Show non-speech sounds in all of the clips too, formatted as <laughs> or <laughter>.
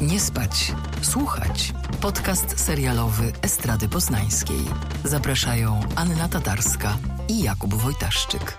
Nie spać, słuchać. Podcast serialowy Estrady Poznańskiej. Zapraszają Anna Tatarska i Jakub Wojtaszczyk.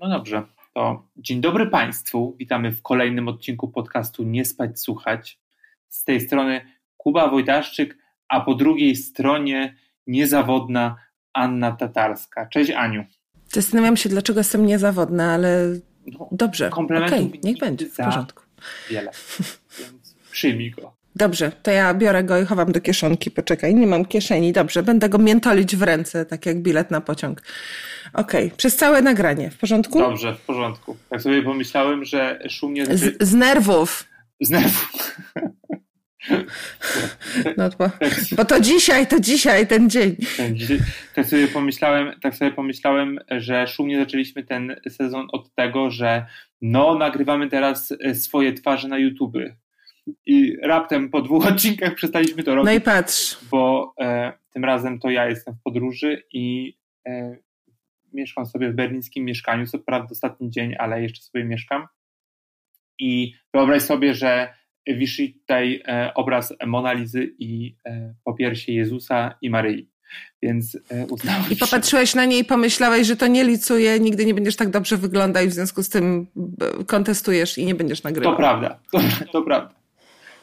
No dobrze, to dzień dobry Państwu. Witamy w kolejnym odcinku podcastu Nie spać, słuchać. Z tej strony Kuba Wojtaszczyk, a po drugiej stronie niezawodna Anna Tatarska. Cześć Aniu. Zastanawiam się, dlaczego jestem niezawodna, ale no, dobrze. Komplementów okay, niech będzie w porządku. Wiele. <laughs> Przyjmij go. Dobrze, to ja biorę go i chowam do kieszonki. Poczekaj, nie mam kieszeni. Dobrze, będę go miętolić w ręce, tak jak bilet na pociąg. Okej, okay. przez całe nagranie. W porządku? Dobrze, w porządku. Tak sobie pomyślałem, że szumnie... Z, z nerwów. Z nerwów. No to, bo to dzisiaj, to dzisiaj, ten dzień. Tak sobie pomyślałem, tak sobie pomyślałem, że szumnie zaczęliśmy ten sezon od tego, że no, nagrywamy teraz e, swoje twarze na YouTube. I raptem po dwóch <laughs> odcinkach przestaliśmy to robić. No i patrz. Bo e, tym razem to ja jestem w podróży i e, mieszkam sobie w berlińskim mieszkaniu. Co prawda ostatni dzień, ale jeszcze sobie mieszkam. I wyobraź sobie, że wisi tutaj e, obraz Monalizy i e, popiersie Jezusa i Maryi. Więc e, uznałem. I popatrzyłeś na nie i pomyślałeś, że to nie licuje, nigdy nie będziesz tak dobrze wyglądał i w związku z tym kontestujesz i nie będziesz nagrywał. To prawda, to, to prawda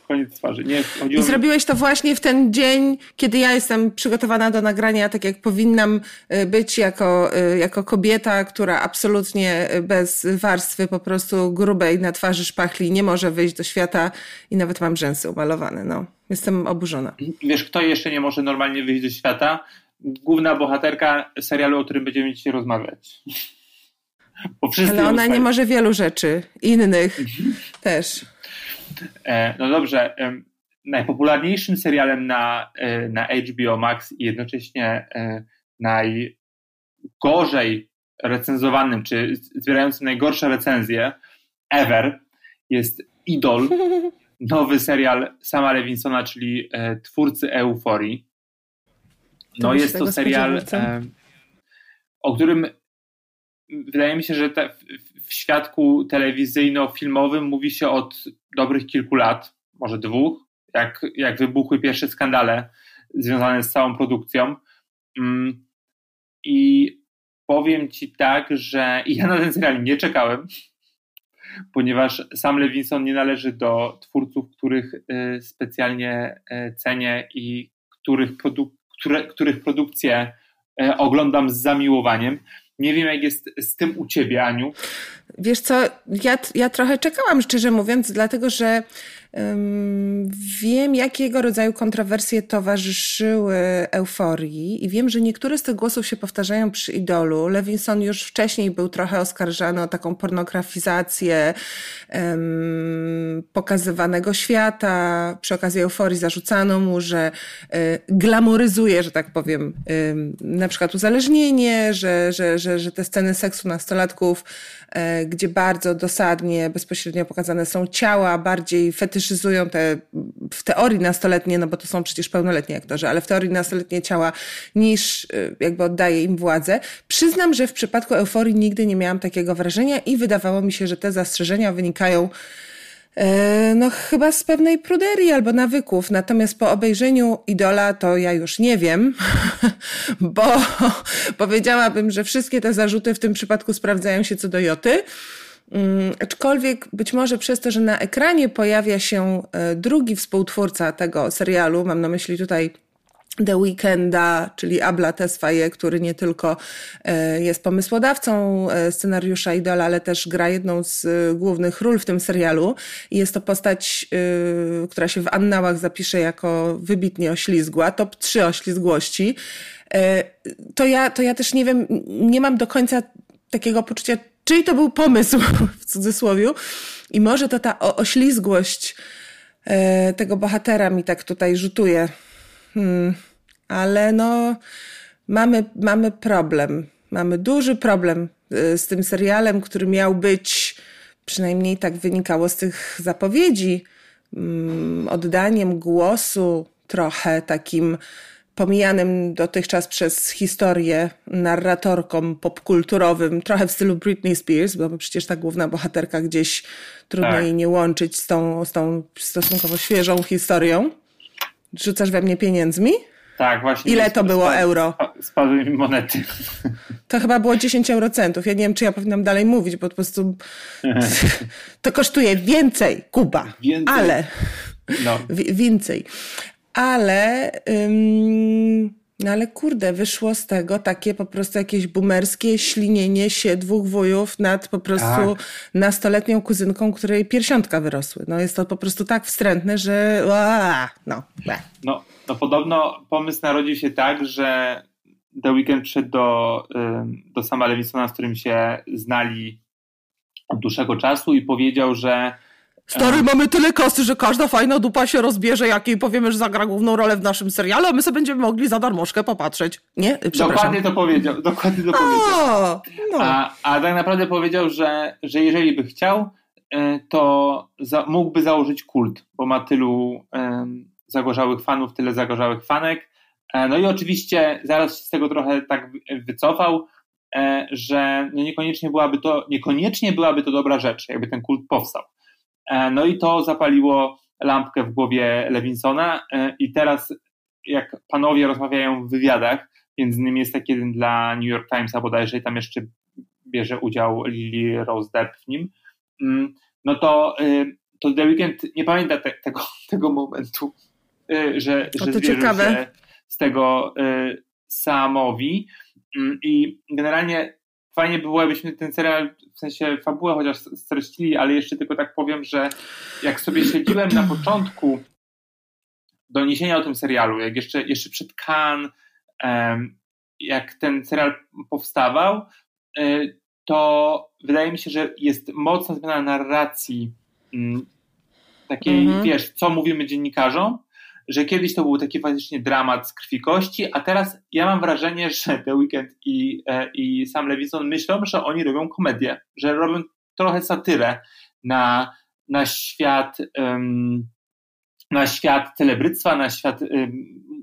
koniec twarzy. Nie, I zrobiłeś to właśnie w ten dzień, kiedy ja jestem przygotowana do nagrania, tak jak powinnam y, być jako, y, jako kobieta, która absolutnie bez warstwy po prostu grubej na twarzy szpachli nie może wyjść do świata i nawet mam rzęsy umalowane. No, jestem oburzona. Wiesz, kto jeszcze nie może normalnie wyjść do świata? Główna bohaterka serialu, o którym będziemy dzisiaj rozmawiać. <laughs> Ale ona nie może wielu rzeczy, innych też. E, no dobrze, najpopularniejszym serialem na, e, na HBO Max i jednocześnie e, najgorzej recenzowanym, czy zbierającym najgorsze recenzje ever jest Idol, <laughs> nowy serial Sama Levinsona, czyli twórcy Euforii. No to jest to serial, o którym wydaje mi się, że te, w świadku telewizyjno-filmowym mówi się od dobrych kilku lat, może dwóch, jak, jak wybuchły pierwsze skandale związane z całą produkcją. Mm, I powiem Ci tak, że <laughs> ja na ten serial nie czekałem, ponieważ sam Levinson nie należy do twórców, których y, specjalnie y, cenię i których, produ- które, których produkcje y, oglądam z zamiłowaniem. Nie wiem, jak jest z tym u ciebie, Aniu. Wiesz co, ja, ja trochę czekałam, szczerze mówiąc, dlatego że Wiem, jakiego rodzaju kontrowersje towarzyszyły euforii i wiem, że niektóre z tych głosów się powtarzają przy idolu. Levinson już wcześniej był trochę oskarżany o taką pornografizację um, pokazywanego świata. Przy okazji euforii zarzucano mu, że um, glamoryzuje, że tak powiem, um, na przykład uzależnienie, że, że, że, że te sceny seksu nastolatków, e, gdzie bardzo dosadnie, bezpośrednio pokazane są ciała, bardziej fetysz fetyszyzują te w teorii nastoletnie, no bo to są przecież pełnoletni aktorzy, ale w teorii nastoletnie ciała niż y, jakby oddaje im władzę. Przyznam, że w przypadku euforii nigdy nie miałam takiego wrażenia i wydawało mi się, że te zastrzeżenia wynikają e, no chyba z pewnej pruderii albo nawyków. Natomiast po obejrzeniu Idola to ja już nie wiem, <laughs> bo powiedziałabym, że wszystkie te zarzuty w tym przypadku sprawdzają się co do joty. Mm, aczkolwiek być może przez to, że na ekranie pojawia się e, drugi współtwórca tego serialu, mam na myśli tutaj The Weekenda, czyli Abla Tesfaye, który nie tylko e, jest pomysłodawcą e, scenariusza Idola, ale też gra jedną z głównych ról w tym serialu. Jest to postać, która się w annałach zapisze jako wybitnie oślizgła, top 3 oślizgłości. To ja, to ja też nie wiem, nie mam do końca takiego poczucia, Czyli to był pomysł, <laughs> w cudzysłowie. I może to ta oślizgłość e, tego bohatera mi tak tutaj rzutuje. Hmm. Ale no, mamy, mamy problem. Mamy duży problem e, z tym serialem, który miał być, przynajmniej tak wynikało z tych zapowiedzi, mm, oddaniem głosu trochę takim pomijanym dotychczas przez historię narratorkom popkulturowym, trochę w stylu Britney Spears, bo przecież ta główna bohaterka gdzieś trudno tak. jej nie łączyć z tą, z tą stosunkowo świeżą historią. Rzucasz we mnie pieniędzmi? Tak, właśnie. Ile to było spadły, euro? Spadły mi monety. <laughs> To chyba było 10 eurocentów. Ja nie wiem, czy ja powinnam dalej mówić, bo po prostu <laughs> to kosztuje więcej, Kuba. Więcej. Ale. No. więcej. Ale. Ym, no ale kurde, wyszło z tego takie po prostu jakieś boomerskie ślinienie się dwóch wujów nad po prostu tak. nastoletnią kuzynką, której piersiątka wyrosły. No jest to po prostu tak wstrętne, że no. No, no podobno pomysł narodził się tak, że The Weeknd przyszedł do, do Sama Lewinsona, z którym się znali od dłuższego czasu i powiedział, że Stary, mamy tyle kasy, że każda fajna dupa się rozbierze, jakiej powiemy, że zagra główną rolę w naszym serialu, a my sobie będziemy mogli za darmożkę popatrzeć. Nie? Dokładnie to powiedział. Dokładnie to powiedział. No. A, a tak naprawdę powiedział, że, że jeżeli by chciał, e, to za, mógłby założyć kult, bo ma tylu um, zagorzałych fanów, tyle zagorzałych fanek. E, no i oczywiście zaraz się z tego trochę tak wycofał, e, że no niekoniecznie byłaby to, niekoniecznie byłaby to dobra rzecz, jakby ten kult powstał. E, no i to zapaliło lampkę w głowie Lewinsona e, i teraz jak panowie rozmawiają w wywiadach, między innymi jest taki jeden dla New York Timesa bodajże i tam jeszcze bierze udział Lily Rose Depp w nim, mm, no to, y, to The Weeknd nie pamięta te, tego, <laughs> tego momentu, y, że, że zwierzył się z tego y, Samowi. Mm, i generalnie fajnie było, jakbyśmy ten serial, w sensie fabułę chociaż streścili, ale jeszcze tylko tak powiem, że jak sobie śledziłem na początku doniesienia o tym serialu, jak jeszcze, jeszcze przed Cannes, jak ten serial powstawał, e, to wydaje mi się, że jest mocna zmiana narracji mm, takiej, -hmm. wiesz, co mówimy dziennikarzom, że kiedyś to był taki faktycznie dramat z krwi kości, a teraz ja mam wrażenie, <laughs> że The Weeknd i, e, i Sam Levinson myślą, że oni robią komedię, że robią trochę satyrę na, na świat na świat celebryctwa, na świat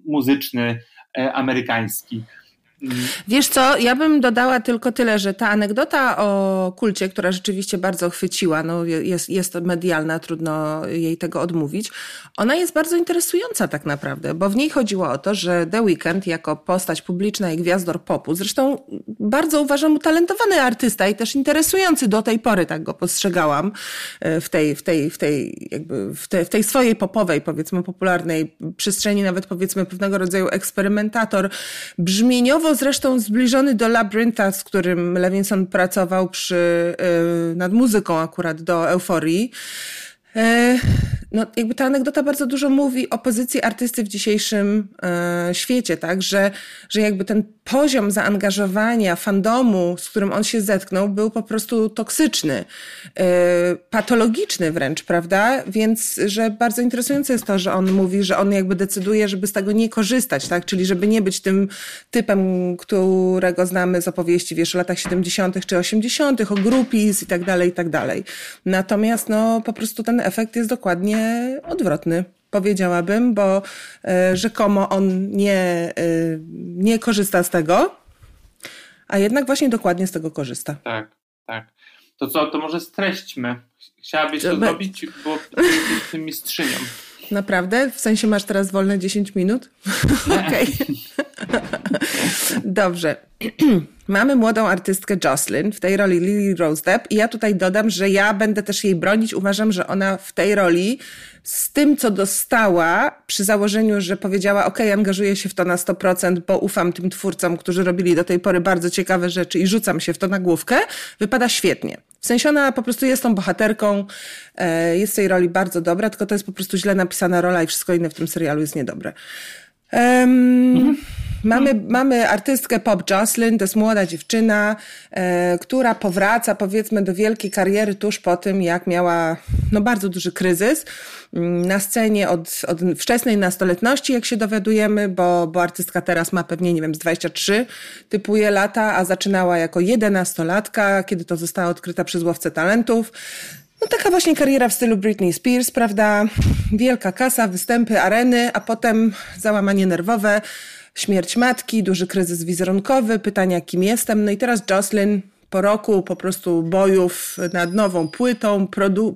muzyczny um, amerykański. Wiesz co, ja bym dodała tylko tyle, że ta anegdota o kulcie, która rzeczywiście bardzo chwyciła, no jest, jest medialna, trudno jej tego odmówić, ona jest bardzo interesująca tak naprawdę, bo w niej chodziło o to, że The Weeknd jako postać publiczna i gwiazdor popu, zresztą bardzo uważam utalentowany artysta i też interesujący do tej pory, tak go postrzegałam e, w tej, w tej, w tej, jakby w tej, w tej swojej popowej, powiedzmy popularnej przestrzeni, nawet powiedzmy pewnego rodzaju eksperymentator, brzmieniowo zresztą zbliżony do Labyrintha, z którym Levinson pracował przy, yy, nad muzyką akurat do Euforii. E, no, jakby ta anegdota bardzo dużo mówi o pozycji artysty w dzisiejszym e, świecie, tak? Że, że jakby ten poziom zaangażowania fandomu, z którym on się zetknął, był po prostu toksyczny, e, patologiczny wręcz, prawda? Więc, że bardzo interesujące jest to, że on mówi, że on jakby decyduje, żeby z tego nie korzystać, tak? Czyli żeby nie być tym typem, którego znamy z opowieści, wiesz, o latach 70. czy 80., o grupis i tak dalej, i tak dalej. Natomiast, no, po prostu ten efekt jest dokładnie odwrotny powiedziałabym, bo e, rzekomo on nie, e, nie korzysta z tego, a jednak właśnie dokładnie z tego korzysta. Tak, tak. To co, to może streśćmy. Chciałabyś to, to zrobić, bo tym mistrzynią. Naprawdę? W sensie masz teraz wolne 10 minut? <laughs> Okej. Dobrze. <clears throat> Mamy młodą artystkę Jocelyn, w tej roli Lily Rose Depp i ja tutaj dodam, że ja będę też jej bronić. Uważam, że ona w tej roli z tym, co dostała, przy założeniu, że powiedziała, ok, angażuję się w to na 100%, bo ufam tym twórcom, którzy robili do tej pory bardzo ciekawe rzeczy i rzucam się w to na główkę, wypada świetnie. W sensie ona po prostu jest tą bohaterką, e, jest w tej roli bardzo dobra, tylko to jest po prostu źle napisana rola i wszystko inne w tym serialu jest niedobre. Um, mhm. Mamy, mamy artystkę Pop Jocelyn, to jest młoda dziewczyna, e, która powraca powiedzmy do wielkiej kariery tuż po tym, jak miała no, bardzo duży kryzys mm, na scenie od, od wczesnej nastoletności, jak się dowiadujemy, bo, bo artystka teraz ma pewnie, nie wiem, z 23 typuje lata, a zaczynała jako jedenastolatka, kiedy to została odkryta przez łowcę talentów. No taka właśnie kariera w stylu Britney Spears, prawda? Wielka kasa, występy, areny, a potem załamanie nerwowe, śmierć matki, duży kryzys wizerunkowy, pytania kim jestem. No i teraz Jocelyn po roku po prostu bojów nad nową płytą,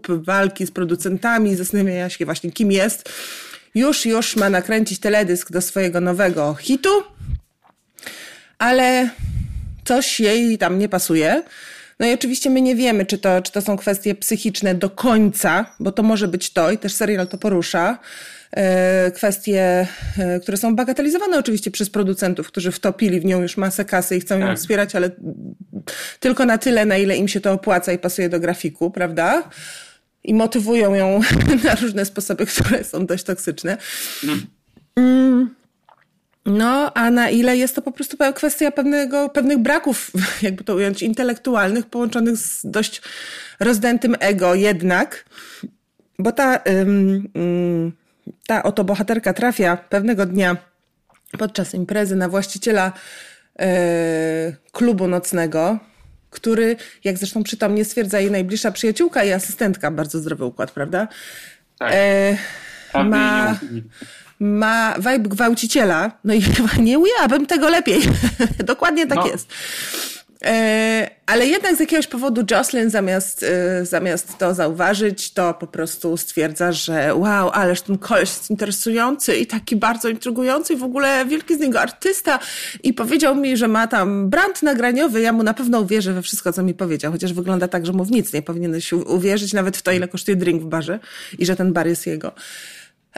walki z producentami, zastanawiania się właśnie kim jest. Już, już ma nakręcić teledysk do swojego nowego hitu, ale coś jej tam nie pasuje. No i oczywiście my nie wiemy, czy to, czy to są kwestie psychiczne do końca, bo to może być to i też serial to porusza. E, kwestie, e, które są bagatelizowane oczywiście przez producentów, którzy wtopili w nią już masę kasy i chcą ją tak. wspierać, ale tylko na tyle, na ile im się to opłaca i pasuje do grafiku, prawda? I motywują ją <laughs> na różne sposoby, które są dość toksyczne. Mhm. Mm. No, a na ile jest to po prostu kwestia pewnego, pewnych braków, <laughs> jakby to ująć, intelektualnych, połączonych z dość rozdętym ego jednak, bo ta, ym, ta oto bohaterka trafia pewnego dnia podczas imprezy na właściciela yy, klubu nocnego, który, jak zresztą przytomnie stwierdza jej najbliższa przyjaciółka i asystentka, bardzo zdrowy układ, prawda? Tak. E, ma, ma vibe gwałciciela, no i chyba nie ujęłabym tego lepiej. <laughs> Dokładnie tak no. jest. E, ale jednak z jakiegoś powodu Jocelyn zamiast, e, zamiast to zauważyć, to po prostu stwierdza, że wow, ależ ten koleś jest interesujący i taki bardzo intrygujący i w ogóle wielki z niego artysta. I powiedział mi, że ma tam brand nagraniowy, ja mu na pewno uwierzę we wszystko, co mi powiedział, chociaż wygląda tak, że mu w nic nie powinieneś uwierzyć, nawet w to, ile kosztuje drink w barze i że ten bar jest jego.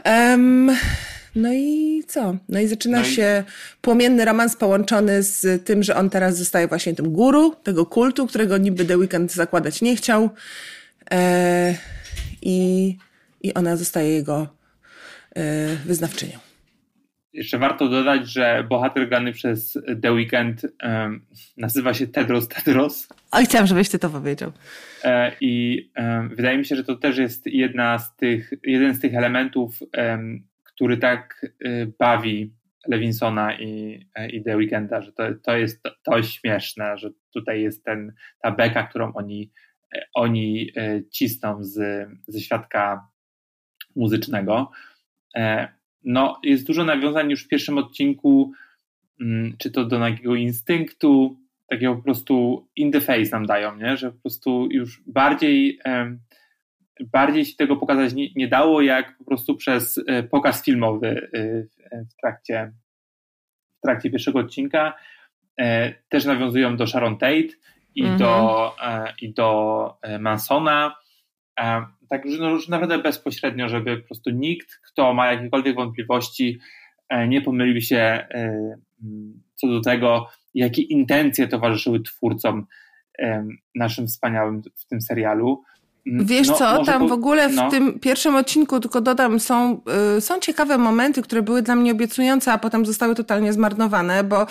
Um, no i co? No i zaczyna no i... się płomienny romans połączony z tym, że on teraz zostaje właśnie tym guru tego kultu, którego niby The Weekend zakładać nie chciał. E, i, I ona zostaje jego e, wyznawczynią. Jeszcze warto dodać, że bohater grany przez The Weekend um, nazywa się Tedros Tedros. Oj, chciałam, żebyś ty to powiedział. E, I um, wydaje mi się, że to też jest jedna z tych, jeden z tych elementów um, który tak y, bawi Lewinsona i, i The Weekenda, że to, to jest to, śmieszne, że tutaj jest ten, ta beka, którą oni, oni y, cisną z, ze świadka muzycznego. E, no, jest dużo nawiązań już w pierwszym odcinku, mm, czy to do takiego instynktu, takiego po prostu in the face nam dają, nie? że po prostu już bardziej bardziej się tego pokazać nie, nie dało, jak po prostu przez e, pokaz filmowy e, w trakcie, w trakcie pierwszego odcinka. E, też nawiązują do Sharon Tate i, mhm. do, i do Mansona. Tak, no, już naprawdę bezpośrednio, żeby po prostu nikt, kto ma jakiekolwiek wątpliwości, nie pomylił się co do tego, jakie intencje towarzyszyły twórcom naszym wspaniałym w tym serialu. Wiesz no, co, tam w ogóle w no. tym pierwszym odcinku, tylko dodam, są, y, są ciekawe momenty, które były dla mnie obiecujące, a potem zostały totalnie zmarnowane, bo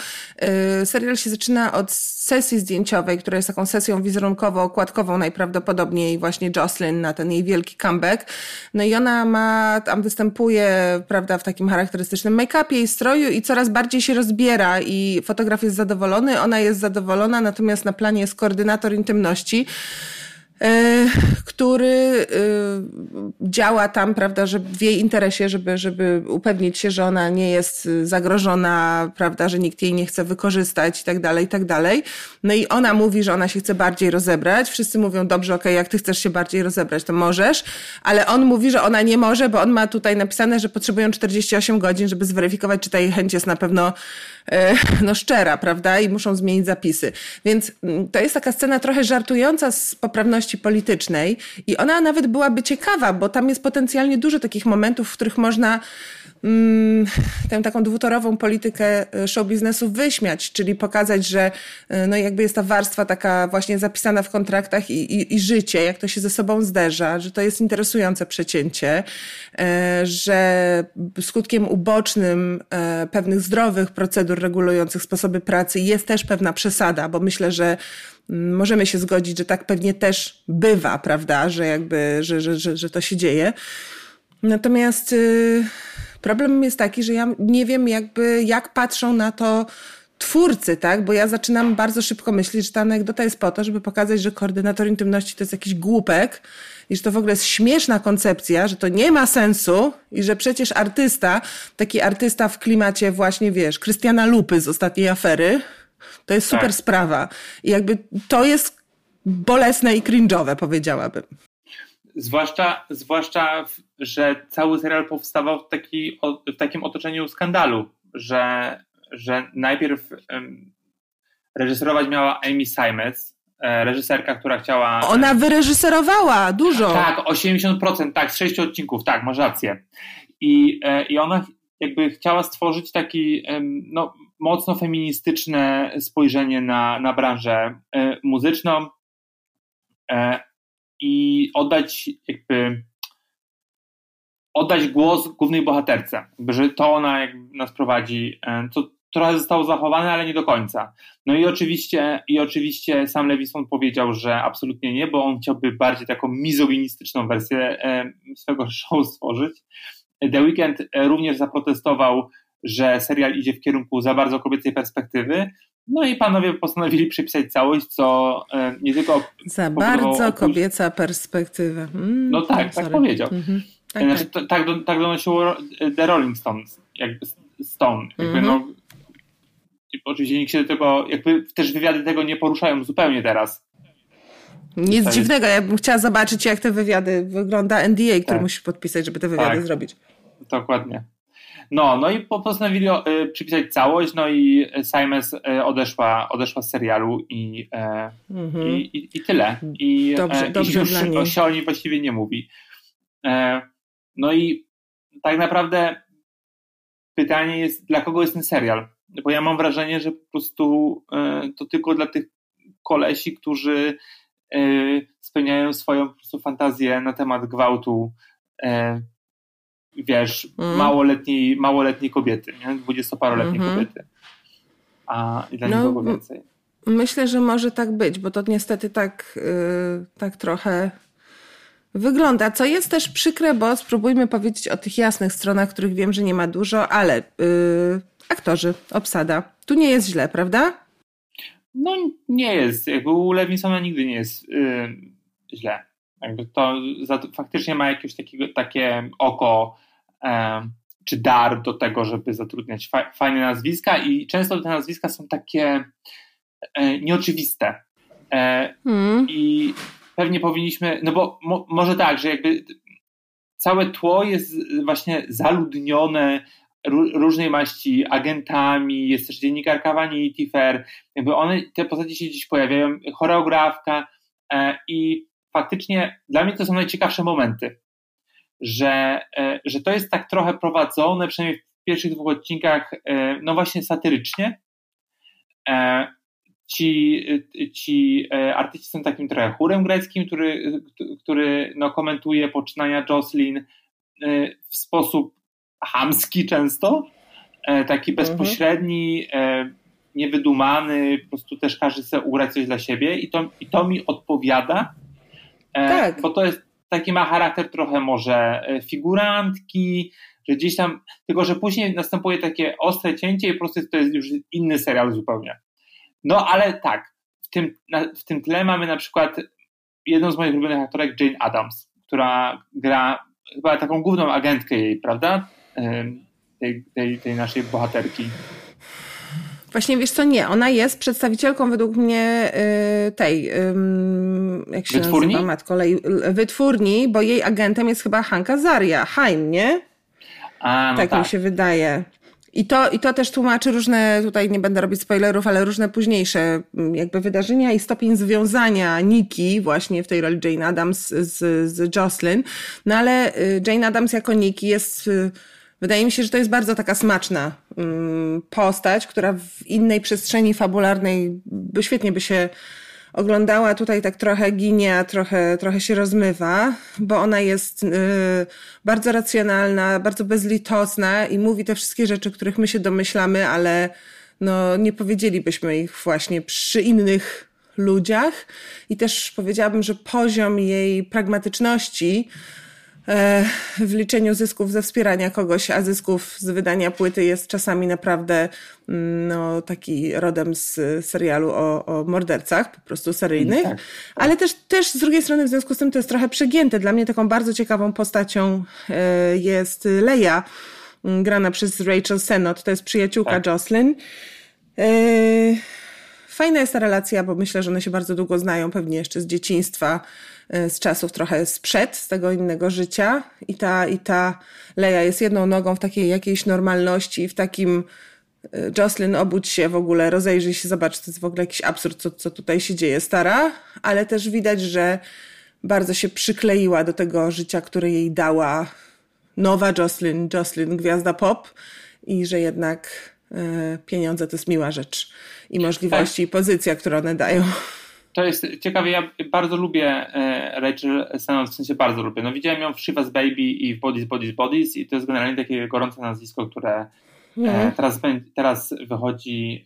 y, serial się zaczyna od sesji zdjęciowej, która jest taką sesją wizerunkową, okładkową najprawdopodobniej właśnie Jocelyn na ten jej wielki comeback. No i ona ma, tam występuje, prawda, w takim charakterystycznym make-upie i stroju i coraz bardziej się rozbiera i fotograf jest zadowolony, ona jest zadowolona, natomiast na planie jest koordynator intymności, który e, działa tam, prawda, że w jej interesie, żeby, żeby upewnić się, że ona nie jest zagrożona, prawda, że nikt jej nie chce wykorzystać i tak dalej, i tak dalej. No i ona mówi, że ona się chce bardziej rozebrać. Wszyscy mówią, dobrze, okej, okay, jak ty chcesz się bardziej rozebrać, to możesz, ale on mówi, że ona nie może, bo on ma tutaj napisane, że potrzebują 48 godzin, żeby zweryfikować, czy ta jej chęć jest na pewno e, <laughs> no, szczera, prawda, i muszą zmienić zapisy. Więc mm, to jest taka scena trochę żartująca z poprawności politycznej i ona nawet byłaby ciekawa, bo tam jest potencjalnie dużo takich momentów, w których można <sighs> tę taką dwutorową politykę e, show biznesu wyśmiać, czyli pokazać, że e, no jakby jest ta warstwa taka właśnie zapisana w kontraktach i, i, i życie, jak to się ze sobą zderza, że to jest interesujące przecięcie, e, że skutkiem ubocznym pewnych zdrowych procedur regulujących sposoby pracy jest też pewna przesada, bo myślę, że możemy się zgodzić, że tak pewnie też bywa, prawda, że jakby, że, że, że, że to się dzieje. Natomiast y, problem jest taki, że ja nie wiem jakby, jak patrzą na to twórcy, tak? Bo ja zaczynam bardzo szybko myśleć, że ta anegdota jest po to, żeby pokazać, że koordynator intymności to jest jakiś głupek i że to w ogóle jest śmieszna koncepcja, że to nie ma sensu i że przecież artysta, taki artysta w klimacie właśnie, wiesz, Krystiana Lupy z ostatniej afery, to jest super tak. sprawa. I jakby to jest bolesne i cringe'owe, powiedziałabym. Zwłaszcza, zwłaszcza, że cały serial powstawał w, taki, w takim otoczeniu skandalu, że, że najpierw um, reżyserować miała Amy Simons, e, reżyserka, która chciała... Ona wyreżyserowała dużo. Tak, 80%, tak, z sześciu odcinków, tak, masz rację. I, e, i ona jakby chciała stworzyć taki no, mocno feministyczne spojrzenie na, na branżę e, muzyczną i oddać jakby oddać głos głównej bohaterce, że to ona nas prowadzi, e, to trochę zostało zachowane, ale nie do końca. No i oczywiście, i oczywiście sam Lewison powiedział, że absolutnie nie, bo on chciałby bardziej taką mizoginistyczną wersję e, swego <laughs> show stworzyć. The Weeknd e, również zaprotestował, że serial idzie w kierunku za bardzo kobiecej perspektywy, no i panowie postanowili przypisać całość, co e, nie tylko. Za bardzo kobieca perspektywa. Mm, no tak, tak powiedział. Mm-hmm. Tak, znaczy, tak. tak, do, tak donosiło The Rolling Stones, jakby Stone. Jakby, mm-hmm. no, oczywiście nikt się do tego, jakby też wywiady tego nie poruszają zupełnie teraz. Nic to dziwnego, jest... ja bym chciała zobaczyć, jak te wywiady wygląda NDA, który tak. musisz podpisać, żeby te wywiady tak. zrobić. Dokładnie. No, no i postanowili y, przypisać całość, no i Simons y, odeszła, odeszła z serialu i, e, mhm. i, i, i, tyle. I, dobrze, e, dobrze i już się o niej właściwie nie mówi. E, no i tak naprawdę pytanie jest, dla kogo jest ten serial? Bo ja mam wrażenie, że po prostu to tylko dla tych kolesi, którzy spełniają swoją po prostu fantazję na temat gwałtu wiesz, mm. małoletniej, małoletniej kobiety, nie? Dwudziestoparoletniej mm -hmm. kobiety. A dla no, nikogo więcej. Myślę, że może tak być, bo to niestety tak, yy, tak trochę wygląda. Co jest też przykre, bo spróbujmy powiedzieć o tych jasnych stronach, których wiem, że nie ma dużo, ale yy, aktorzy, obsada. Tu nie jest źle, prawda? No nie jest. Jakby u Lewinsona nigdy nie jest yy, źle. Jakby to za, faktycznie ma jakieś takiego, takie oko czy dar do tego, żeby zatrudniać fa, fajne nazwiska i często te nazwiska są takie e, nieoczywiste. E, hmm. I pewnie powinniśmy, no bo mo, może tak, że jakby całe tło jest właśnie zaludnione różnej maści agentami, jest też dziennikarka Vanity Fair, jakby one, te postacie się gdzieś pojawiają, choreografka e, i faktycznie dla mnie to są najciekawsze momenty, że, e, że to jest tak trochę prowadzone, przynajmniej w pierwszych dwóch odcinkach, e, no właśnie satyrycznie. E, ci, ci artyści są takim trochę chórem greckim, który, który no, komentuje poczynania Jocelyn w sposób hamski często, taki mhm. bezpośredni, niewydumany, po prostu też każdy chce ugrać coś dla siebie i to, i to mi odpowiada, tak. Bo to jest taki ma charakter trochę może e, figurantki, że gdzieś tam, tylko że później następuje takie ostre cięcie i po prostu to jest już inny serial zupełnie. No ale tak, w tym, w tym tle mamy na przykład jedną z moich ulubionych aktorek, Jane Adams, która gra chyba taką główną agentkę jej, prawda? Tej, tej, tej naszej bohaterki. Właśnie wiesz co, nie. Ona jest przedstawicielką według mnie y, tej, jak się wytwórni? nazywa matko, wytwórni, bo jej agentem jest chyba Hanka Zaria, Haim, nie? A, no tak, tak mi się wydaje. I to, I to też tłumaczy różne, tutaj nie będę robić spoilerów, ale różne późniejsze mm, jakby wydarzenia i stopień związania Niki właśnie w tej roli Jane Adams z, z Jocelyn. No ale y, Jane Adams jako Niki jest y, Wydaje mi się, że to jest bardzo taka smaczna postać, która w innej przestrzeni fabularnej by świetnie by się oglądała. Tutaj tak trochę ginie, trochę, trochę się rozmywa, bo ona jest y, bardzo racjonalna, bardzo bezlitosna i mówi te wszystkie rzeczy, których my się domyślamy, ale no, nie powiedzielibyśmy ich właśnie przy innych ludziach. I też powiedziałabym, że poziom jej pragmatyczności w liczeniu zysków ze wspierania kogoś, a zysków z wydania płyty jest czasami naprawdę mm, no, taki rodem z serialu o, o mordercach, po prostu seryjnych. Tak, tak. Ale też, też z drugiej strony w związku z tym to jest trochę przegięte. Dla mnie taką bardzo ciekawą postacią e, jest Leia, mm, grana przez Rachel Sennott. To jest przyjaciółka tak. Jocelyn. Fajna jest ta relacja, bo myślę, że one się bardzo długo znają, pewnie jeszcze z dzieciństwa, e, z czasów trochę sprzed, z tego innego życia. I ta, i ta Leia jest jedną nogą w takiej jakiejś normalności, w takim e, Jocelyn, obudź się w ogóle, rozejrzyj się, zobacz, to jest w ogóle jakiś absurd, co, co tutaj się dzieje, stara, ale też widać, że bardzo się przykleiła do tego życia, które jej dała nowa Jocelyn, Jocelyn gwiazda pop i że jednak pieniądze to jest miła rzecz i możliwości tak. i pozycja, które one dają. To jest ciekawe, ja bardzo lubię e, Rachel Sennott, w sensie bardzo lubię. No widziałem ją w Shiva's Baby i w Bodies, Bodies, Bodies i to jest generalnie takie gorące nazwisko, które mm. teraz, teraz wychodzi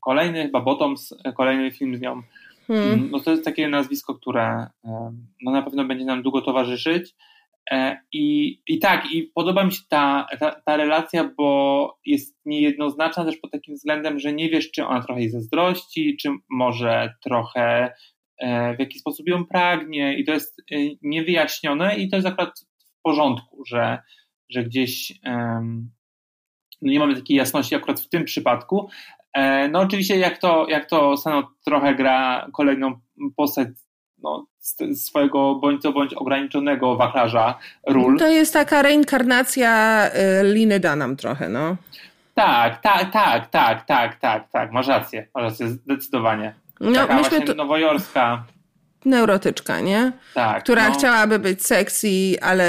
kolejny, chyba Bottoms, kolejny film z nią. Mm. No to jest takie nazwisko, które no na pewno będzie nam długo towarzyszyć. E, I, I tak, i podoba mi się ta, ta, ta, relacja, bo jest niejednoznaczna też pod takim względem, że nie wiesz, czy ona trochę jej zazdrości, czy może trochę e, w jaki sposób ją pragnie, i to jest e, niewyjaśnione, i to jest akurat w porządku, że, że gdzieś no nie mamy takiej jasności akurat w tym przypadku. No oczywiście jak to, jak to Sano trochę gra kolejną postać no, swojego bądź co bądź ograniczonego wachlarza ról. To jest taka reinkarnacja y, Liny Danam trochę, no. Tak, tak, tak, tak, tak, tak, tak, masz rację, masz rację, zdecydowanie. No, taka to... nowojorska. Neurotyczka, nie? Tak. Która no. chciałaby być sexy, ale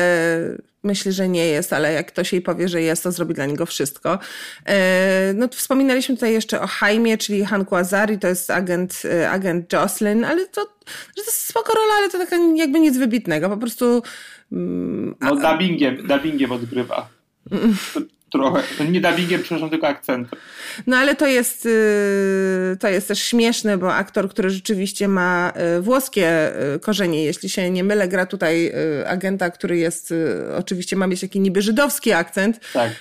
myśli, że nie jest, ale jak ktoś jej powie, że jest, to zrobi dla niego wszystko. E, no wspominaliśmy tutaj jeszcze o Jaime, czyli Hanku Azari, to jest agent, e, agent Jocelyn, ale to, to jest spoko rola, ale to taka jakby nic wybitnego, po prostu... Mm, no dubbingiem, dubbingiem odgrywa. Mm. Trochę. To nie dubbingiem, przepraszam, tylko akcentem. No ale to jest, y, to jest też śmieszne, bo aktor, który rzeczywiście ma y, włoskie y, korzenie, jeśli się nie mylę, gra tutaj agenta, który jest, oczywiście ma mieć taki niby żydowski akcent. Tak.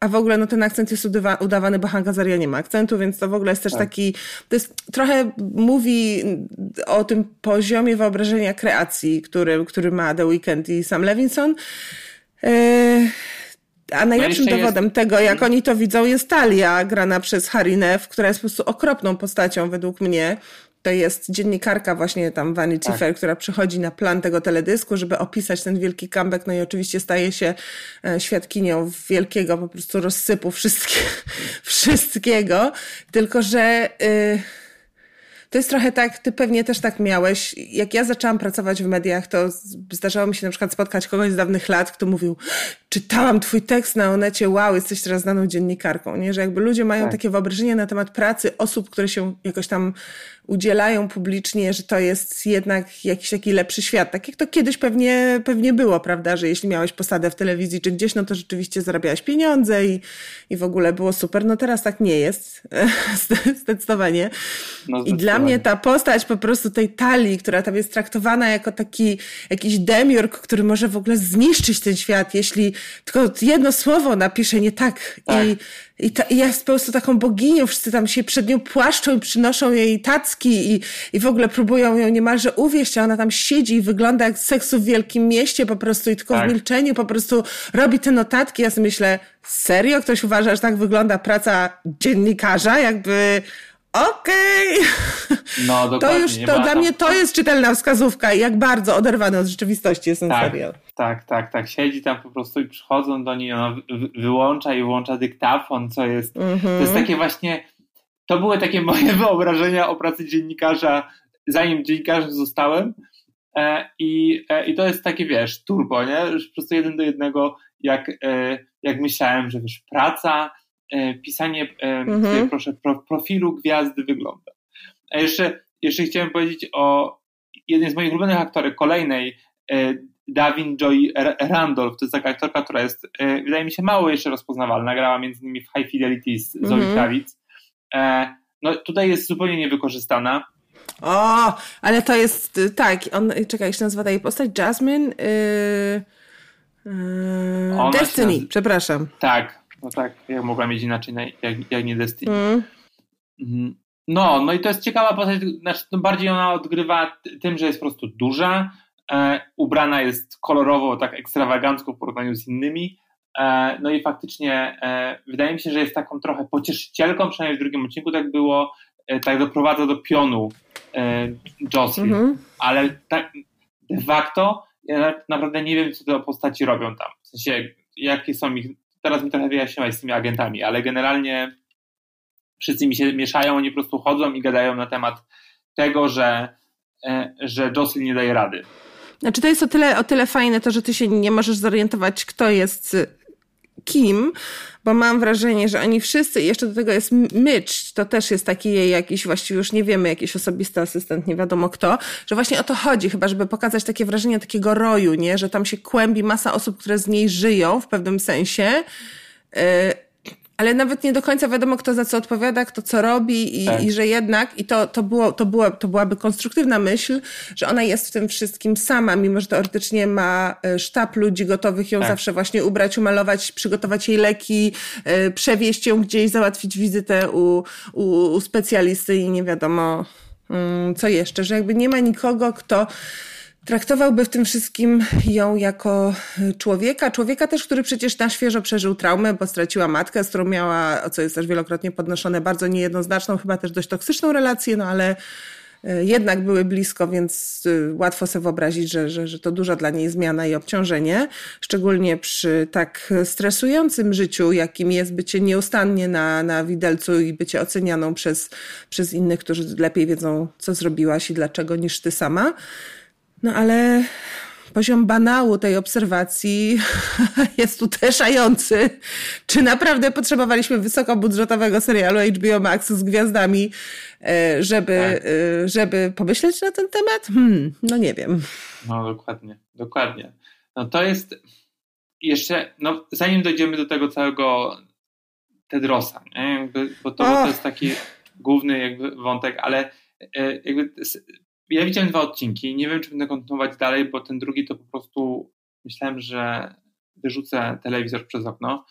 A w ogóle no, ten akcent jest udawany, bo Hank Azaria nie ma akcentu, więc to w ogóle jest też tak. taki, to jest trochę mówi o tym poziomie wyobrażenia kreacji, który, który ma The Weeknd i Sam Levinson. A najlepszym no dowodem jest... tego, jak oni to widzą, jest Talia, grana przez Harinev, która jest po prostu okropną postacią według mnie. To jest dziennikarka właśnie tam Vanity tak. Fair, która przychodzi na plan tego teledysku, żeby opisać ten wielki comeback, no i oczywiście staje się e, świadkinią wielkiego po prostu rozsypu wszystkiego, <laughs> wszystkiego. tylko że... Yy, to jest trochę tak, ty pewnie też tak miałeś. Jak ja zaczęłam pracować w mediach, to zdarzało mi się na przykład spotkać kogoś z dawnych lat, kto mówił, czytałam twój tekst na Onecie, wow, jesteś teraz znaną dziennikarką, nie? Że jakby ludzie mają tak. takie wyobrażenie na temat pracy osób, które się jakoś tam udzielają publicznie, że to jest jednak jakiś taki lepszy świat. Tak jak to kiedyś pewnie, pewnie było, prawda, że jeśli miałeś posadę w telewizji czy gdzieś, no to rzeczywiście zarabiałeś pieniądze i, i w ogóle było super. No teraz tak nie jest, <laughs> zdecydowanie. No, I dla mnie ta postać po prostu tej talii, która tam jest traktowana jako taki jakiś demiurg, który może w ogóle zniszczyć ten świat, jeśli tylko jedno słowo napisze nie tak. tak. I i, ta, I jest po prostu taką boginią, wszyscy tam się przed nią płaszczą i przynoszą jej tacki i, i w ogóle próbują ją niemalże uwieść, a ona tam siedzi i wygląda jak seksu w wielkim mieście po prostu i tylko tak. w milczeniu po prostu robi te notatki. Ja sobie myślę, serio? Ktoś uważa, że tak wygląda praca dziennikarza? Jakby okej. Okay. No, <laughs> dokładnie. To już, to dla mnie to jest czytelna wskazówka, jak bardzo oderwany od rzeczywistości jest ten tak, serial. Tak, tak, tak. Siedzi tam po prostu i przychodzą do niej, ona wyłącza i włącza dyktafon, co jest, mm -hmm. to jest takie właśnie, to były takie <laughs> moje wyobrażenia o pracy dziennikarza, zanim dziennikarzem zostałem. E, i, e, I to jest takie, wiesz, turbo, nie? Już po prostu jeden do jednego, jak, e, jak myślałem, że wiesz, praca, pisanie, mhm. proszę, profilu gwiazdy wygląda. A jeszcze, jeszcze chciałem powiedzieć o jednej z moich ulubionych aktorek, kolejnej, Davin Joy Randolph, to jest taka aktorka, która jest, wydaje mi się, mało jeszcze rozpoznawalna. Grała między innymi w High Fidelity z Zoe mhm. Kravitz. No tutaj jest zupełnie niewykorzystana. O, ale to jest, y, tak, on, czekaj, jak się nazywa ta jej postać? Jasmine? Yy, yy, Destiny, nazywa... przepraszam. Tak, no tak, jak mogła mieć inaczej, jak, jak nie Destiny. Mm. Mhm. No, no i to jest ciekawa postać, znaczy, no bardziej ona odgrywa tym, że jest po prostu duża, e, ubrana jest kolorowo, tak ekstrawagancko w porównaniu z innymi, e, no i faktycznie e, wydaje mi się, że jest taką trochę pocieszycielką, przynajmniej w drugim odcinku tak było, e, tak doprowadza do pionu e, Jocelyn, mhm. ale tak de facto ja naprawdę nie wiem, co te postaci robią tam, w sensie jakie są ich, teraz mi trochę wyjaśniłaś z tymi agentami, ale generalnie wszyscy mi się mieszają, oni po prostu chodzą i gadają na temat tego, że, e, że Jocelyn nie daje rady. Znaczy to jest o tyle, o tyle fajne to, że ty się nie możesz zorientować, kto jest kim, bo mam wrażenie, że oni wszyscy, jeszcze do tego jest Mitch, to też jest taki jej jakiś, właściwie już nie wiemy, jakiś osobisty asystent, nie wiadomo kto, że właśnie o to chodzi, chyba, żeby pokazać takie wrażenie takiego roju, nie, że tam się kłębi masa osób, które z niej żyją w pewnym sensie, e, ale nawet nie do końca wiadomo, kto za co odpowiada, kto co robi i, tak. i że jednak, i to, to, było, to, było, to byłaby konstruktywna myśl, że ona jest w tym wszystkim sama, mimo że teoretycznie ma e, sztab ludzi gotowych ją tak. zawsze właśnie ubrać, umalować, przygotować jej leki, e, przewieźć ją gdzieś, załatwić wizytę u, u, u specjalisty i nie wiadomo mm, co jeszcze, że jakby nie ma nikogo, kto traktowałby w tym wszystkim ją jako człowieka. Człowieka też, który przecież na świeżo przeżył traumę, bo straciła matkę, z którą miała, co jest też wielokrotnie podnoszone, bardzo niejednoznaczną, chyba też dość toksyczną relację, no ale e, jednak były blisko, więc e, łatwo sobie wyobrazić, że, że, że to duża dla niej zmiana i obciążenie, szczególnie przy tak stresującym życiu, jakim jest bycie nieustannie na, na widelcu i bycie ocenianą przez, przez innych, którzy lepiej wiedzą, co zrobiłaś i dlaczego, niż ty sama. No ale poziom banału tej obserwacji <laughs> jest uderzający. Czy naprawdę potrzebowaliśmy wysokobudżetowego serialu HBO Max z gwiazdami, e, żeby, tak. E, żeby pomyśleć na ten temat? Hmm, no nie wiem. No dokładnie, dokładnie. No to jest jeszcze, no zanim dojdziemy do tego całego Tedrosa, nie? Jakby, bo to, to jest taki główny jakby wątek, ale e, jakby ja widziałem dwa odcinki. Nie wiem, czy będę kontynuować dalej, bo ten drugi to po prostu myślałem, że wyrzucę telewizor przez okno.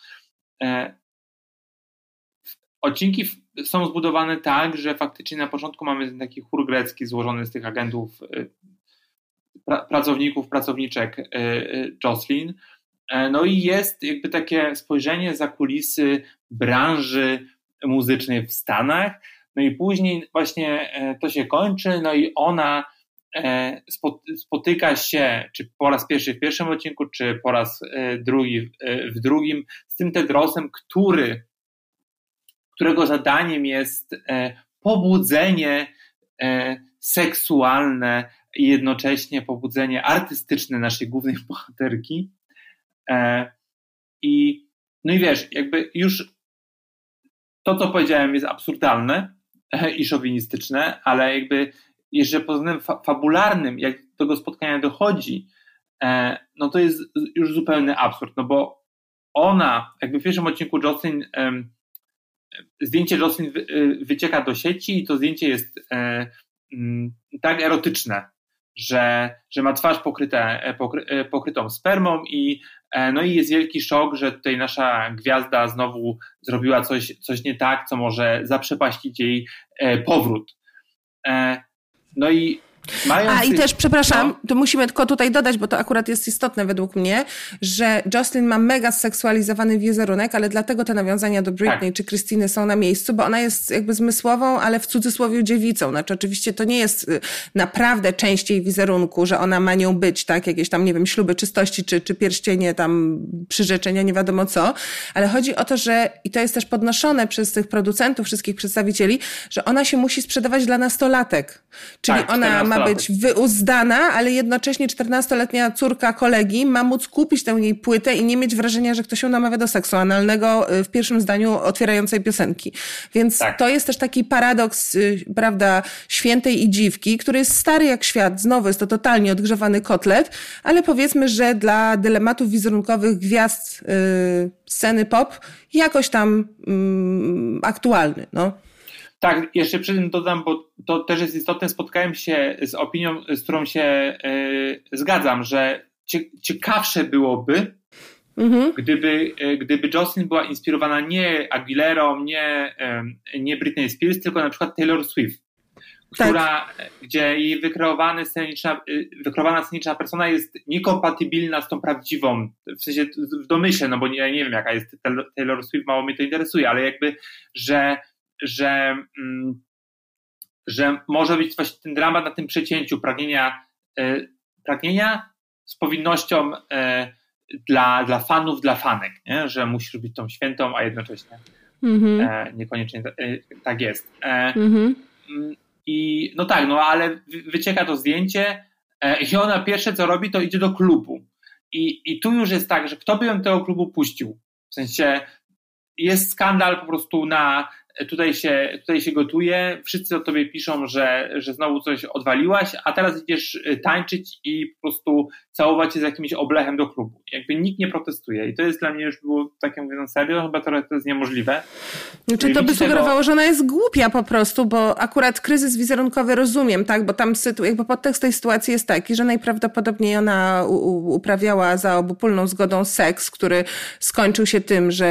E, odcinki są zbudowane tak, że faktycznie na początku mamy taki chór grecki złożony z tych agentów, e, pra, pracowników, pracowniczek e, Jocelyn. No i jest jakby takie spojrzenie za kulisy branży muzycznej w Stanach, no i później właśnie e, to się kończy, no i ona e, spotyka się, czy po raz pierwszy w pierwszym odcinku, czy po raz e, drugi w drugim, z tym Tedrosem, który, którego zadaniem jest pobudzenie seksualne i jednocześnie pobudzenie artystyczne naszej głównej <laughs> bohaterki. I no i wiesz, jakby już to, co powiedziałem, jest absurdalne, <laughs> i szowinistyczne, ale jakby jeżeli pod względem fa fabularnym, jak do tego spotkania dochodzi, e, no to jest już zupełny absurd, no bo ona, jakby w pierwszym odcinku Jocelyn, e, zdjęcie Jocelyn wy, e, wycieka do sieci i to zdjęcie jest e, m, mm, tak erotyczne, że, że ma twarz pokryte, e, pokry, e, pokrytą spermą i no i jest wielki szok, że tutaj nasza gwiazda znowu zrobiła coś, coś nie tak, co może zaprzepaścić jej e, powrót. E, no i Mając A i też, przepraszam, no. to musimy tylko tutaj dodać, bo to akurat jest istotne według mnie, że Jocelyn ma mega seksualizowany wizerunek, ale dlatego te nawiązania do Britney tak. czy Krystyny są na miejscu, bo ona jest jakby zmysłową, ale w cudzysłowie dziewicą. Znaczy oczywiście to nie jest y, naprawdę część jej wizerunku, że ona ma nią być, tak? Jakieś tam, nie wiem, śluby czystości czy, czy pierścienie tam przyrzeczenia, nie wiadomo co, ale chodzi o to, że i to jest też podnoszone przez tych producentów, wszystkich przedstawicieli, że ona się musi sprzedawać dla nastolatek. Czyli tak, ona ma ma być wyuzdana, ale jednocześnie 14-letnia córka kolegi ma móc kupić tę jej płytę i nie mieć wrażenia, że ktoś ją namawia do seksu analnego y, w pierwszym zdaniu otwierającej piosenki. Więc tak. to jest też taki paradoks, y, prawda, świętej i dziwki, który jest stary jak świat. Znowu jest to totalnie odgrzewany kotlet, ale powiedzmy, że dla dylematów wizerunkowych gwiazd yy, sceny pop jakoś tam yy, aktualny, no. Tak, jeszcze przy tym dodam, bo to też jest istotne, spotkałem się z opinią, z którą się y, zgadzam, że ciekawsze byłoby, mhm. gdyby, y, gdyby Jocelyn była inspirowana nie Aguilerą, nie, nie Britney Spears, tylko na przykład Taylor Swift. Tak. Która, gdzie jej wykreowana sceniczna, wykreowana sceniczna persona jest niekompatybilna z tą prawdziwą, w sensie w domyśle, no bo ja nie wiem jaka jest Taylor Swift, mało mnie to interesuje, ale jakby, że że, mm, że może być właśnie ten dramat na tym przecięciu pragnienia, e, pragnienia z powinnością e, dla, dla fanów, dla fanek, nie? że musisz być tą świętą, a jednocześnie mm-hmm. niekoniecznie tak jest. Mm-hmm. I no tak, no ale wycieka to zdjęcie i ona pierwsze co robi, to idzie do klubu. I, I tu już jest tak, że kto by ją tego klubu puścił? W sensie jest skandal po prostu na, tutaj się, tutaj się gotuje, wszyscy o tobie piszą, że, że znowu coś odwaliłaś, a teraz idziesz y, tańczyć i po prostu całować się z jakimś oblechem do klubu. Jakby nikt nie protestuje i to jest dla mnie już było takie mówię, no serio, chyba to, to jest niemożliwe. Znaczy to by sugerowało, że ona jest głupia po prostu, bo akurat kryzys wizerunkowy rozumiem, tak, bo tam jakby podtekst tej sytuacji jest taki, że najprawdopodobniej ona uprawiała za obopólną zgodą seks, który skończył się tym, że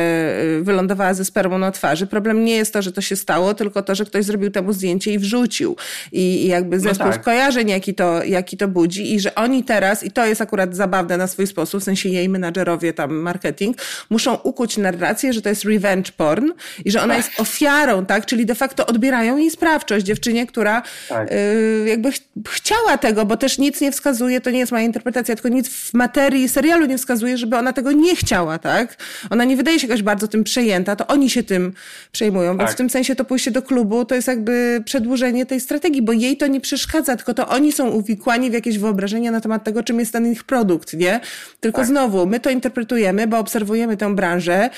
y, wylądowała ze spermą na twarzy. Problem nie jest to, że to się stało, tylko to, że ktoś zrobił temu zdjęcie i wrzucił. I, i jakby no zespół no tak. skojarzeń, jaki to, jaki to budzi i że oni teraz, i to jest akurat zabawne na swój sposób, w sensie jej menadżerowie tam marketing, muszą ukuć narrację, że to jest revenge porn i że ona tak. jest ofiarą, tak? Czyli de facto odbierają jej sprawczość dziewczynie, która tak. y, jakby ch chciała tego, bo też nic nie wskazuje, to nie jest moja interpretacja, tylko nic w materii serialu nie wskazuje, żeby ona tego nie chciała, tak? Ona nie wydaje się jakoś bardzo tym przejęta, to oni się tym przejmują. Więc tak. w tym sensie to pójście do klubu to jest jakby przedłużenie tej strategii, bo jej to nie przeszkadza, tylko to oni są uwikłani w jakieś wyobrażenia na temat tego, czym jest ten ich produkt, nie? Tylko tak. znowu, my to interpretujemy, bo obserwujemy tę branżę,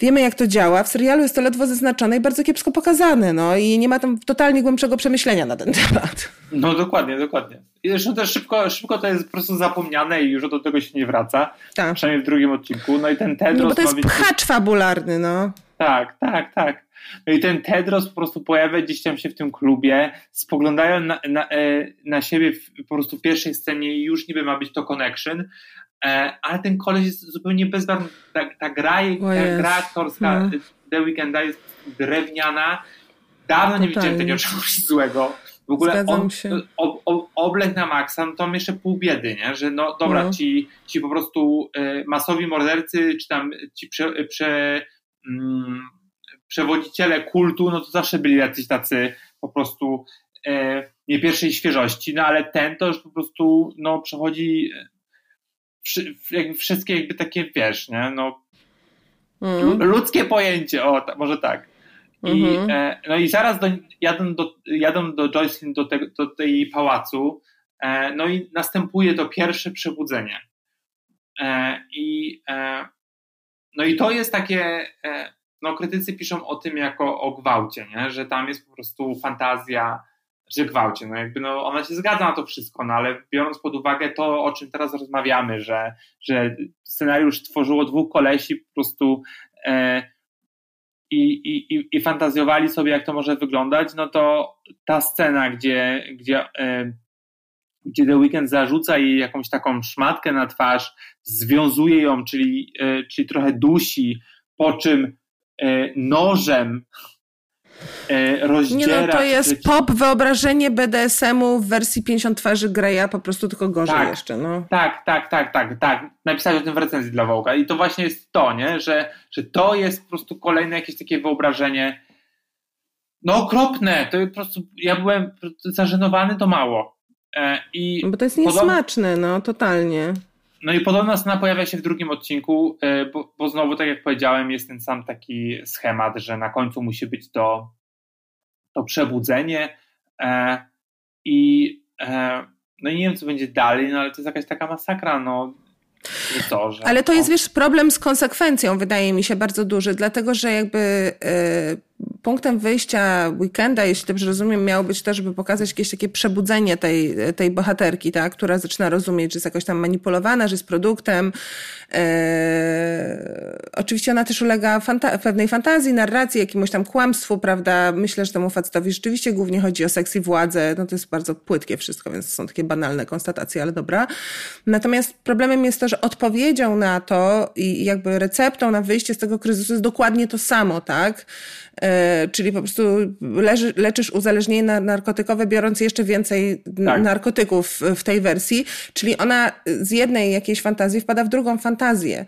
Wiemy, jak to działa. W serialu jest to ledwo zaznaczone i bardzo kiepsko pokazane, no i nie ma tam totalnie głębszego przemyślenia na ten temat. No dokładnie, dokładnie. I zresztą też szybko, szybko to jest po prostu zapomniane i już do tego się nie wraca. Tak. Przynajmniej w drugim odcinku. No i ten Tedros... No bo to jest pchacz fabularny, no. Tak, tak, tak. No i ten Tedros po prostu pojawia gdzieś tam się w tym klubie, spoglądają na, na, e, na siebie w, po prostu w pierwszej scenie i już niby ma być to connection, e, ale ten koleś jest zupełnie bezbarwny. Ta, ta gra, ta gra aktorska no. The Weekenda jest drewniana. Dawno nie widziałem takiego czegoś złego. W ogóle on, ob, ob, oblek na maksa, no to jeszcze pół biedy, nie? że no dobra, no. Ci, ci po prostu y, masowi mordercy, czy tam ci prze, prze mm, przewodziciele kultu, no to zawsze byli jacyś tacy po prostu e, nie pierwszej świeżości, no ale ten to już po prostu no, przechodzi wszy, jakby wszystkie jakby takie, wiesz, nie, no mm. ludzkie pojęcie, o, może tak. I, mm-hmm. e, no i zaraz do, jadą, do, jadą do Joycelyn do, te, do tej pałacu, e, no i następuje to pierwsze przebudzenie. E, I e, no i to jest takie e, no, krytycy piszą o tym jako o gwałcie, nie? że tam jest po prostu fantazja, że gwałcie. No jakby no, ona się zgadza na to wszystko, no ale biorąc pod uwagę to, o czym teraz rozmawiamy, że, że scenariusz tworzyło dwóch kolesi po prostu e, i, i, i fantazjowali sobie, jak to może wyglądać, no to ta scena, gdzie, gdzie, e, gdzie The Weeknd zarzuca jej jakąś taką szmatkę na twarz, związuje ją, czyli, e, czyli trochę dusi, po czym nożem rozdziera. Nie no, to jest pop wyobrażenie BDSM-u w wersji 50 twarzy Greya, po prostu tylko gorzej tak, jeszcze, no. Tak, tak, tak, tak, tak. Napisałeś o tym w recenzji dla Wołka i to właśnie jest to, nie? Że, że to jest po prostu kolejne jakieś takie wyobrażenie no okropne, to po prostu ja byłem zażenowany to mało. E, I Bo to jest niesmaczne, no, totalnie. No i podobna scena pojawia się w drugim odcinku, e, bo, bo, znowu, tak jak powiedziałem, jest ten sam taki schemat, że na końcu musi być to, to przebudzenie e, i e, no i nie wiem, co będzie dalej, no ale to jest jakaś taka masakra, no to, że, Ale to jest, wiesz, problem z konsekwencją, wydaje mi się, bardzo duży, dlatego że jakby punktem wyjścia weekenda, jeśli dobrze rozumiem, miało być to, żeby pokazać jakieś takie przebudzenie tej, tej bohaterki, tak? która zaczyna rozumieć, że jest jakoś tam manipulowana, że jest produktem. Eee, oczywiście ona też ulega fanta pewnej fantazji, narracji, jakiemuś tam kłamstwu, prawda? Myślę, że temu facetowi rzeczywiście głównie chodzi o seks i władzę. No to jest bardzo płytkie wszystko, więc są takie banalne konstatacje, ale dobra. Natomiast problemem jest to, że odpowiedzią na to i jakby receptą na wyjście z tego kryzysu jest dokładnie to samo, tak? E, czyli po prostu leży, leczysz uzależnienie narkotykowe, biorąc jeszcze więcej tak. narkotyków w tej wersji. Czyli ona z jednej jakiejś fantazji wpada w drugą fantazję.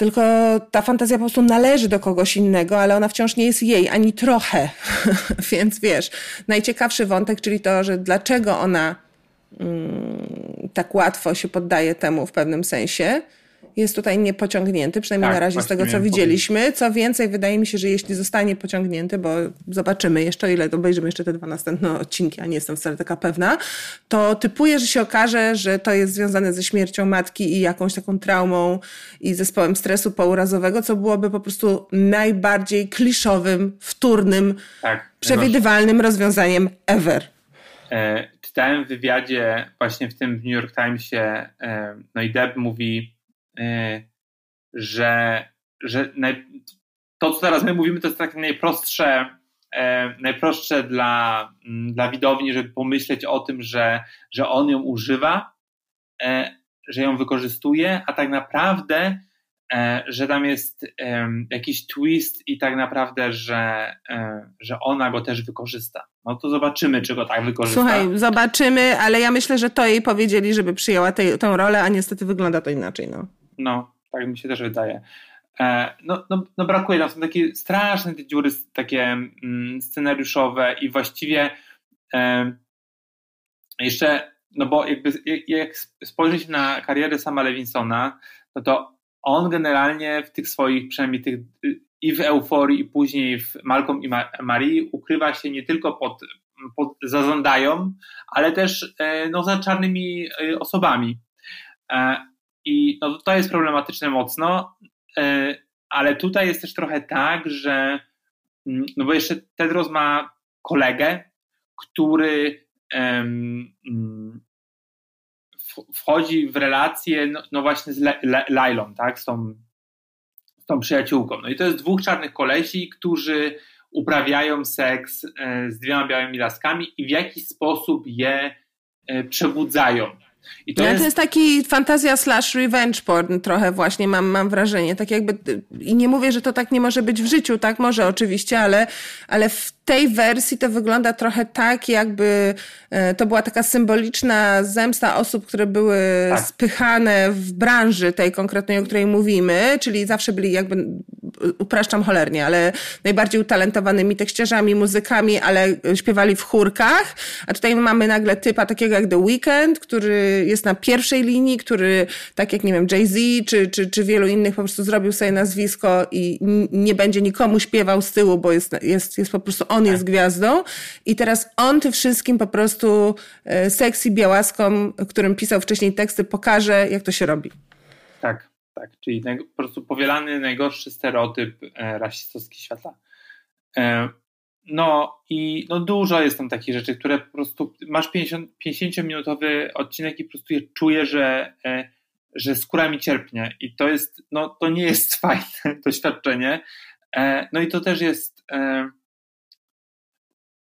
Tylko ta fantazja po prostu należy do kogoś innego, ale ona wciąż nie jest jej, ani trochę. <laughs> Więc wiesz, najciekawszy wątek, czyli to, że dlaczego ona mm, tak łatwo się poddaje temu w pewnym sensie, jest tutaj niepociągnięty, przynajmniej tak, na razie z tego, co widzieliśmy. Co więcej, wydaje mi się, że jeśli zostanie pociągnięty, bo zobaczymy jeszcze, ile obejrzymy jeszcze te dwa następne odcinki, a nie jestem wcale taka pewna, to typuję, że się okaże, że to jest związane ze śmiercią matki i jakąś taką traumą i zespołem stresu pourazowego, co byłoby po prostu najbardziej kliszowym, wtórnym, tak, przewidywalnym rozwiązaniem ever. E, czytałem w wywiadzie właśnie w tym w New York Timesie, e, no i Deb mówi, że, że naj, to, co teraz my mówimy, to jest takie najprostsze, e, najprostsze dla, mm, dla widowni, żeby pomyśleć o tym, że, że on ją używa, e, że ją wykorzystuje, a tak naprawdę, że tam jest jakiś twist i tak naprawdę, że, że ona go też wykorzysta. No to zobaczymy, czy go tak wykorzysta. Słuchaj, zobaczymy, ale ja myślę, że to jej powiedzieli, żeby przyjęła tę rolę, a niestety wygląda to inaczej. No. No, tak mi się też wydaje. E, no, no, no brakuje, tam są takie straszne te dziury takie mm, scenariuszowe i właściwie e, jeszcze, no bo jakby jak spojrzeć na karierę sama Lewinsona, no to on generalnie w tych swoich, przynajmniej tych i w Euforii i później w Malcolm i Marii ukrywa się nie tylko pod, pod zaządają, ale też e, no, za czarnymi osobami. I no, to jest problematyczne mocno, e, ale tutaj jest też trochę tak, że mm, no bo jeszcze Tedros ma kolegę, który um, wchodzi w relację, no, no właśnie z Lailą, tak, z tą, z tą przyjaciółką. No i to jest dwóch czarnych kolesi, którzy uprawiają seks e, z dwiema białymi laskami i w jakiś sposób je e, przebudzają. I to, no, jest... to jest taki fantazja slash revenge porn trochę właśnie mam, mam wrażenie. Tak jakby, i nie mówię, że to tak nie może być w życiu, tak może oczywiście, ale, ale w tej wersji to wygląda trochę tak, jakby e, to była taka symboliczna zemsta osób, które były tak. spychane w branży tej konkretnej, o której mówimy, czyli zawsze byli jakby, upraszczam cholernie, ale najbardziej utalentowanymi tekściarzami, muzykami, ale śpiewali w chórkach, a tutaj mamy nagle typa takiego jak The Weeknd, który jest na pierwszej linii, który tak jak, nie wiem, Jay-Z czy, czy, czy wielu innych po prostu zrobił sobie nazwisko i nie będzie nikomu śpiewał z tyłu, bo jest, jest, jest po prostu on jest gwiazdą i teraz on tym wszystkim po prostu e, sexy białaskom, którym pisał wcześniej teksty, pokaże, jak to się robi. Tak, tak. Czyli po prostu powielany najgorszy stereotyp e, rasistowski świata. E, no i no dużo jest tam takich rzeczy, które po prostu masz 50, 50-minutowy odcinek i po prostu czuję, że, że skóra mi cierpnie i to jest, no to nie jest <laughs> fajne doświadczenie. No i to też jest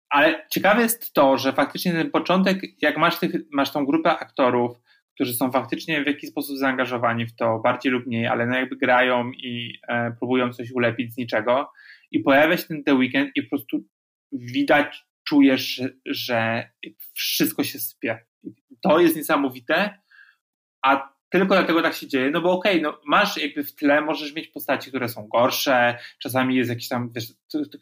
ale ciekawe jest to, że faktycznie ten początek, jak masz, tych, masz tą grupę aktorów, którzy są faktycznie w jakiś sposób zaangażowani w to, bardziej lub mniej, ale no jakby grają i e, próbują coś ulepić z niczego i pojawia się ten The Weekend i po prostu widać, czujesz, że wszystko się sypie. To jest niesamowite, a tylko dlatego tak się dzieje, no bo okej, okay, no masz jakby w tle, możesz mieć postaci, które są gorsze, czasami jest jakiś tam, wiesz,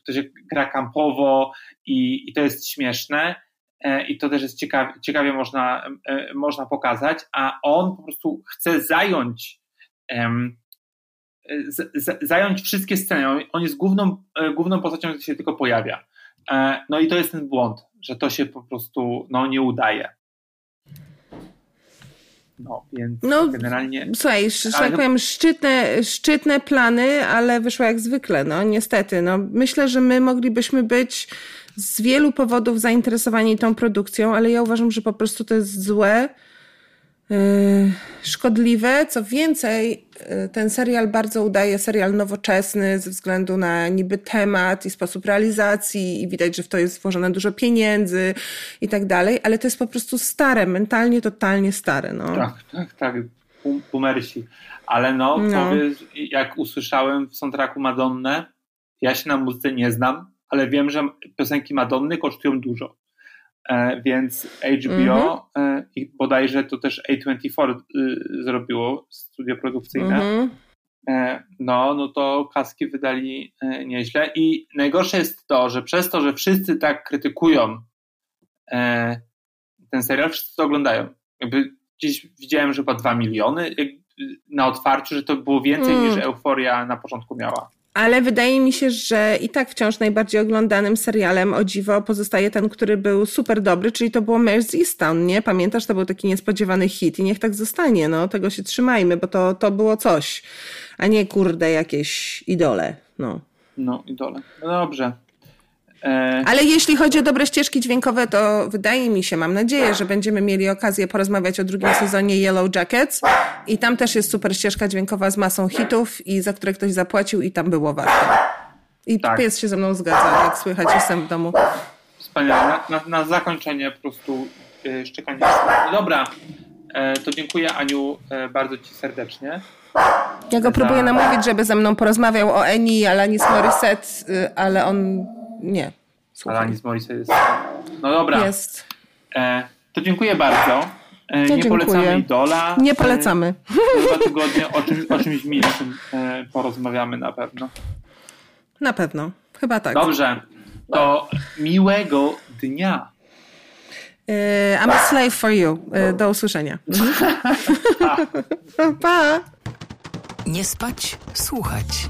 ktoś gra kampowo i, i to jest śmieszne e, i to też jest ciekawie, ciekawie można, e, można pokazać, a on po prostu chce zająć em, z, z, zająć wszystkie sceny. On, jest główną, e, główną postacią, która się tylko pojawia. E, no i to jest ten błąd, że to się po prostu no, nie udaje. No, więc no, generalnie... Słuchaj, że tak no... powiem, szczytne, szczytne plany, ale wyszło jak zwykle, no niestety. No, myślę, że my moglibyśmy być z wielu powodów zainteresowani tą produkcją, ale ja uważam, że po prostu to jest złe, szkodliwe. Co więcej, yy, ten serial bardzo udaje serial nowoczesny ze względu na niby temat i sposób realizacji i widać, że w to jest włożone dużo pieniędzy i tak dalej, ale to jest po prostu stare, mentalnie totalnie stare. No. Tak, tak, tak. Boomersi. Ale no, no. Powiedz, jak usłyszałem w soundtracku Madonnę, ja się na muzyce nie znam, ale wiem, że piosenki Madonny kosztują dużo. E, więc HBO mm-hmm. e, i bodajże to też A24 y, zrobiło, studio produkcyjne. Mm-hmm. No, no to kaski wydali nieźle. I najgorsze jest to, że przez to, że wszyscy tak krytykują ten serial, wszyscy to oglądają. Jakby gdzieś widziałem, że chyba 2 miliony na otwarciu, że to było więcej mm. niż Euforia na początku miała. Ale wydaje mi się, że i tak wciąż najbardziej oglądanym serialem o dziwo pozostaje ten, który był super dobry, czyli to było Mare's nie? Pamiętasz, to był taki niespodziewany hit i niech tak zostanie, no. Tego się trzymajmy, bo to, to było coś, a nie kurde jakieś idole, no. No, idole. No dobrze. E, Ale jeśli chodzi o dobre ścieżki dźwiękowe, to wydaje mi się, mam nadzieję, że będziemy mieli okazję porozmawiać o drugim sezonie Yellow Jackets i tam też jest super ścieżka dźwiękowa z masą hitów i za które ktoś zapłacił i tam było warto. I tak. pies się ze mną zgadza, jak słychać, jestem w domu. Wspaniale. Na, na, zakończenie po prostu yy, szczekanie. Dobra, e, to dziękuję Aniu bardzo Ci serdecznie. Ja go próbuję namówić, żeby ze mną porozmawiał o Eni Alanis Morissette, y, ale on nie. Słuchaj. Alanis Morissette jest... No dobra. Jest. E, to dziękuję bardzo. E, nie dziękuję. polecamy Idola. Nie polecamy. E, dwa tygodnie o, czym, o czymś milszym e, porozmawiamy na pewno. Na pewno. Chyba tak. Dobrze. To miłego dnia. E, I'm a slave for you. E, do usłyszenia. <laughs> pa. pa. Nie spać, słuchać.